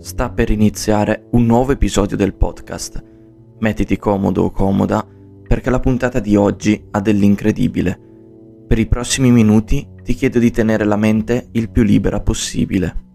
Sta per iniziare un nuovo episodio del podcast. Mettiti comodo o comoda perché la puntata di oggi ha dell'incredibile. Per i prossimi minuti ti chiedo di tenere la mente il più libera possibile.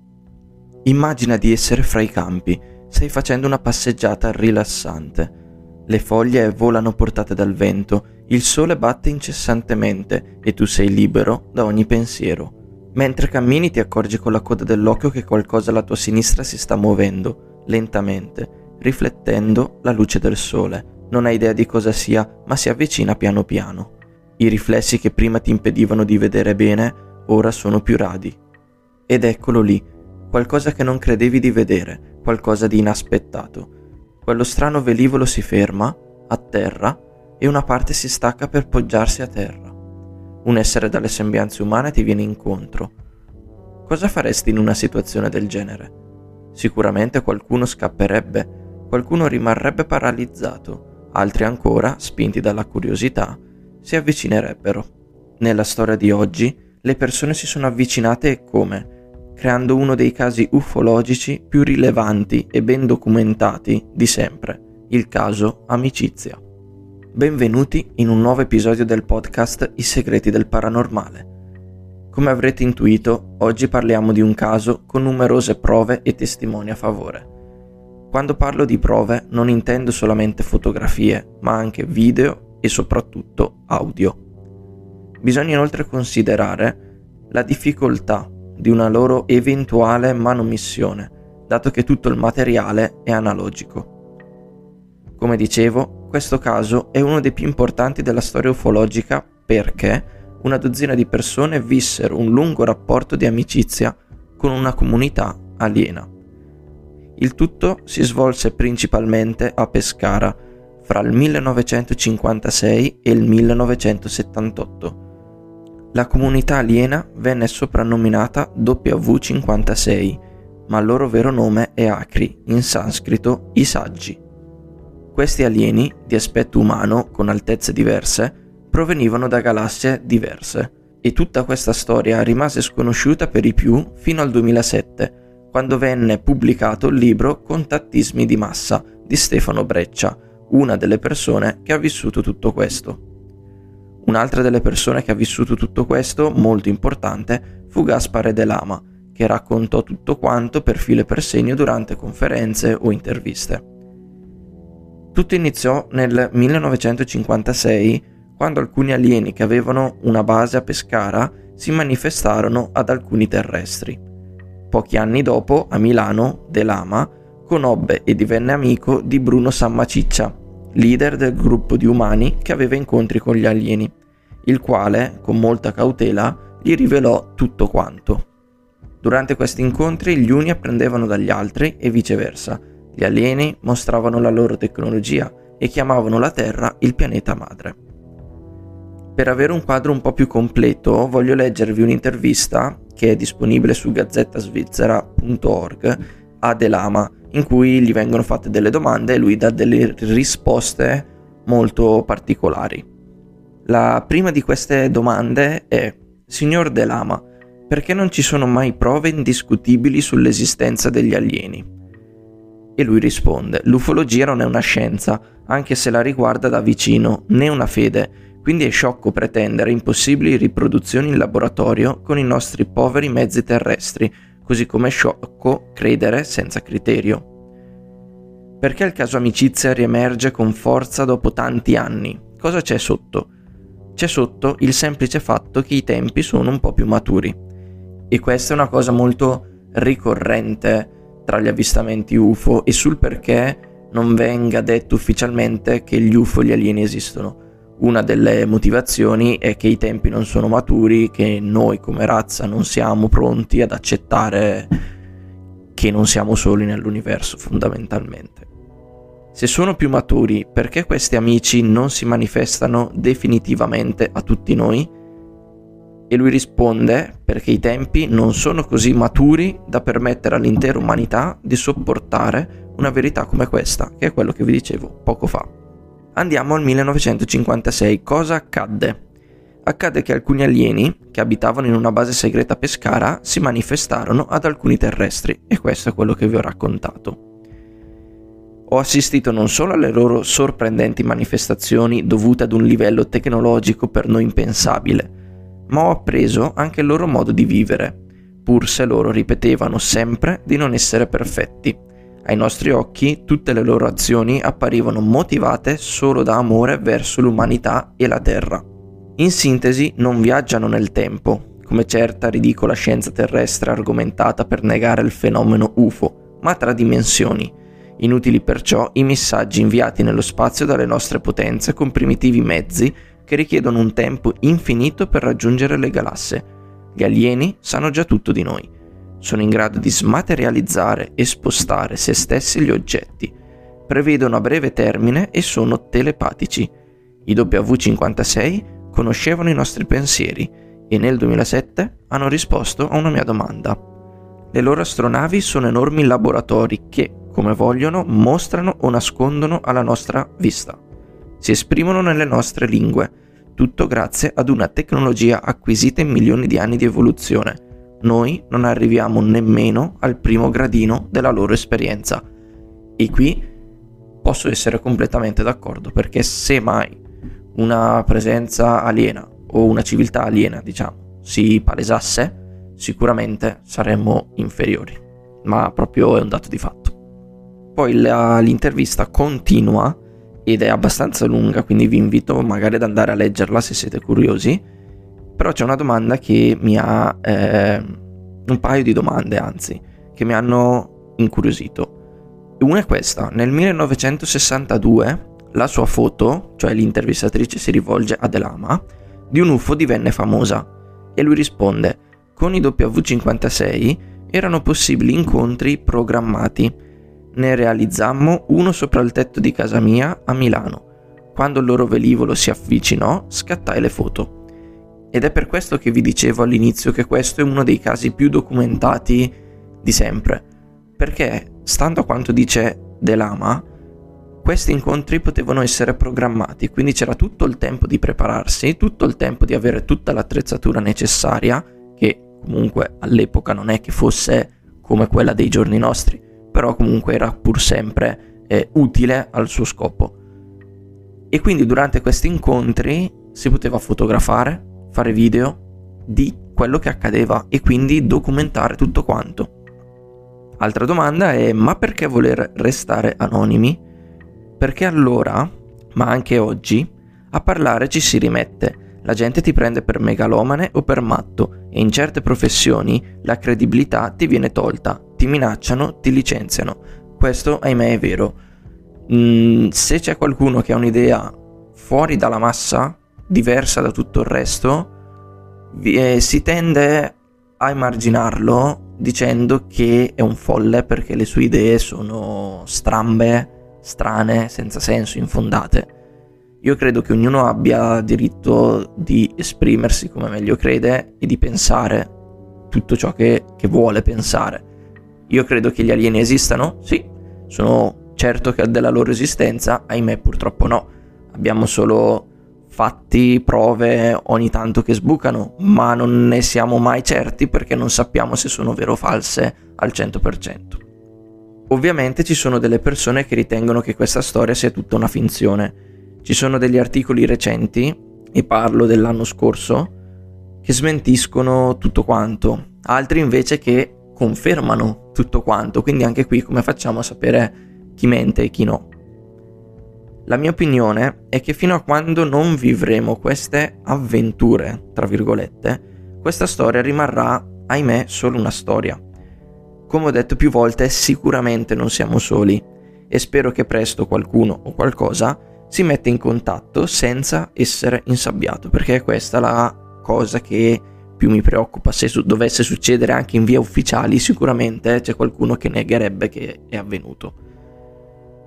Immagina di essere fra i campi, stai facendo una passeggiata rilassante. Le foglie volano portate dal vento, il sole batte incessantemente e tu sei libero da ogni pensiero. Mentre cammini ti accorgi con la coda dell'occhio che qualcosa alla tua sinistra si sta muovendo, lentamente, riflettendo la luce del sole. Non hai idea di cosa sia, ma si avvicina piano piano. I riflessi che prima ti impedivano di vedere bene, ora sono più radi. Ed eccolo lì, qualcosa che non credevi di vedere, qualcosa di inaspettato. Quello strano velivolo si ferma, atterra, e una parte si stacca per poggiarsi a terra. Un essere dalle sembianze umane ti viene incontro. Cosa faresti in una situazione del genere? Sicuramente qualcuno scapperebbe, qualcuno rimarrebbe paralizzato, altri ancora, spinti dalla curiosità, si avvicinerebbero. Nella storia di oggi, le persone si sono avvicinate e come? Creando uno dei casi ufologici più rilevanti e ben documentati di sempre, il caso Amicizia. Benvenuti in un nuovo episodio del podcast I segreti del paranormale. Come avrete intuito, oggi parliamo di un caso con numerose prove e testimoni a favore. Quando parlo di prove non intendo solamente fotografie, ma anche video e soprattutto audio. Bisogna inoltre considerare la difficoltà di una loro eventuale manomissione, dato che tutto il materiale è analogico. Come dicevo, questo caso è uno dei più importanti della storia ufologica perché una dozzina di persone vissero un lungo rapporto di amicizia con una comunità aliena. Il tutto si svolse principalmente a Pescara fra il 1956 e il 1978. La comunità aliena venne soprannominata W56, ma il loro vero nome è Acri, in sanscrito i saggi. Questi alieni, di aspetto umano, con altezze diverse, provenivano da galassie diverse, e tutta questa storia rimase sconosciuta per i più fino al 2007, quando venne pubblicato il libro Contattismi di massa di Stefano Breccia, una delle persone che ha vissuto tutto questo. Un'altra delle persone che ha vissuto tutto questo, molto importante, fu Gaspare De Lama, che raccontò tutto quanto per filo e per segno durante conferenze o interviste. Tutto iniziò nel 1956 quando alcuni alieni che avevano una base a Pescara si manifestarono ad alcuni terrestri. Pochi anni dopo, a Milano, De Lama conobbe e divenne amico di Bruno Sammaciccia, leader del gruppo di umani che aveva incontri con gli alieni, il quale, con molta cautela, gli rivelò tutto quanto. Durante questi incontri gli uni apprendevano dagli altri e viceversa, gli alieni mostravano la loro tecnologia e chiamavano la Terra il pianeta madre. Per avere un quadro un po' più completo voglio leggervi un'intervista che è disponibile su gazzettasvizzera.org a Delama in cui gli vengono fatte delle domande e lui dà delle risposte molto particolari. La prima di queste domande è Signor Delama, perché non ci sono mai prove indiscutibili sull'esistenza degli alieni? E lui risponde, l'ufologia non è una scienza, anche se la riguarda da vicino, né una fede, quindi è sciocco pretendere impossibili riproduzioni in laboratorio con i nostri poveri mezzi terrestri, così come è sciocco credere senza criterio. Perché il caso amicizia riemerge con forza dopo tanti anni? Cosa c'è sotto? C'è sotto il semplice fatto che i tempi sono un po' più maturi. E questa è una cosa molto ricorrente tra gli avvistamenti UFO e sul perché non venga detto ufficialmente che gli UFO e gli alieni esistono. Una delle motivazioni è che i tempi non sono maturi, che noi come razza non siamo pronti ad accettare che non siamo soli nell'universo fondamentalmente. Se sono più maturi, perché questi amici non si manifestano definitivamente a tutti noi? E lui risponde perché i tempi non sono così maturi da permettere all'intera umanità di sopportare una verità come questa, che è quello che vi dicevo poco fa. Andiamo al 1956. Cosa accadde? accade che alcuni alieni, che abitavano in una base segreta pescara, si manifestarono ad alcuni terrestri e questo è quello che vi ho raccontato. Ho assistito non solo alle loro sorprendenti manifestazioni dovute ad un livello tecnologico per noi impensabile, ma ho appreso anche il loro modo di vivere, pur se loro ripetevano sempre di non essere perfetti. Ai nostri occhi tutte le loro azioni apparivano motivate solo da amore verso l'umanità e la Terra. In sintesi, non viaggiano nel tempo, come certa ridicola scienza terrestre argomentata per negare il fenomeno UFO, ma tra dimensioni. Inutili perciò i messaggi inviati nello spazio dalle nostre potenze con primitivi mezzi che richiedono un tempo infinito per raggiungere le galassie. Gli alieni sanno già tutto di noi. Sono in grado di smaterializzare e spostare se stessi gli oggetti. Prevedono a breve termine e sono telepatici. I W56 conoscevano i nostri pensieri e nel 2007 hanno risposto a una mia domanda. Le loro astronavi sono enormi laboratori che, come vogliono, mostrano o nascondono alla nostra vista. Si esprimono nelle nostre lingue, tutto grazie ad una tecnologia acquisita in milioni di anni di evoluzione. Noi non arriviamo nemmeno al primo gradino della loro esperienza. E qui posso essere completamente d'accordo, perché se mai una presenza aliena o una civiltà aliena, diciamo, si palesasse, sicuramente saremmo inferiori. Ma proprio è un dato di fatto. Poi la, l'intervista continua ed è abbastanza lunga, quindi vi invito magari ad andare a leggerla se siete curiosi. Però c'è una domanda che mi ha... Eh, un paio di domande, anzi, che mi hanno incuriosito. Una è questa. Nel 1962 la sua foto, cioè l'intervistatrice si rivolge ad Elama, di un UFO divenne famosa e lui risponde con i W56 erano possibili incontri programmati. Ne realizzammo uno sopra il tetto di casa mia a Milano. Quando il loro velivolo si avvicinò, scattai le foto. Ed è per questo che vi dicevo all'inizio che questo è uno dei casi più documentati di sempre. Perché, stando a quanto dice Delama, questi incontri potevano essere programmati, quindi c'era tutto il tempo di prepararsi, tutto il tempo di avere tutta l'attrezzatura necessaria, che comunque all'epoca non è che fosse come quella dei giorni nostri, però comunque era pur sempre eh, utile al suo scopo. E quindi durante questi incontri si poteva fotografare, fare video di quello che accadeva e quindi documentare tutto quanto. Altra domanda è ma perché voler restare anonimi? Perché allora, ma anche oggi, a parlare ci si rimette. La gente ti prende per megalomane o per matto e in certe professioni la credibilità ti viene tolta, ti minacciano, ti licenziano. Questo, ahimè, è vero. Mm, se c'è qualcuno che ha un'idea fuori dalla massa, diversa da tutto il resto, eh, si tende a emarginarlo dicendo che è un folle perché le sue idee sono strambe, strane, senza senso, infondate. Io credo che ognuno abbia diritto di esprimersi come meglio crede e di pensare tutto ciò che, che vuole pensare. Io credo che gli alieni esistano? Sì, sono certo che della loro esistenza, ahimè purtroppo no. Abbiamo solo fatti, prove ogni tanto che sbucano, ma non ne siamo mai certi perché non sappiamo se sono vero o false al 100%. Ovviamente ci sono delle persone che ritengono che questa storia sia tutta una finzione. Ci sono degli articoli recenti, e parlo dell'anno scorso, che smentiscono tutto quanto, altri invece che confermano tutto quanto, quindi anche qui come facciamo a sapere chi mente e chi no. La mia opinione è che fino a quando non vivremo queste avventure, tra virgolette, questa storia rimarrà, ahimè, solo una storia come ho detto più volte, sicuramente non siamo soli e spero che presto qualcuno o qualcosa si metta in contatto senza essere insabbiato, perché è questa la cosa che più mi preoccupa. Se su- dovesse succedere anche in via ufficiali, sicuramente c'è qualcuno che negherebbe che è avvenuto.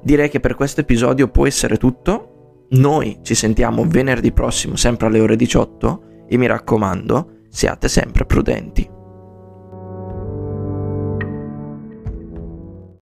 Direi che per questo episodio può essere tutto. Noi ci sentiamo venerdì prossimo, sempre alle ore 18, e mi raccomando, siate sempre prudenti.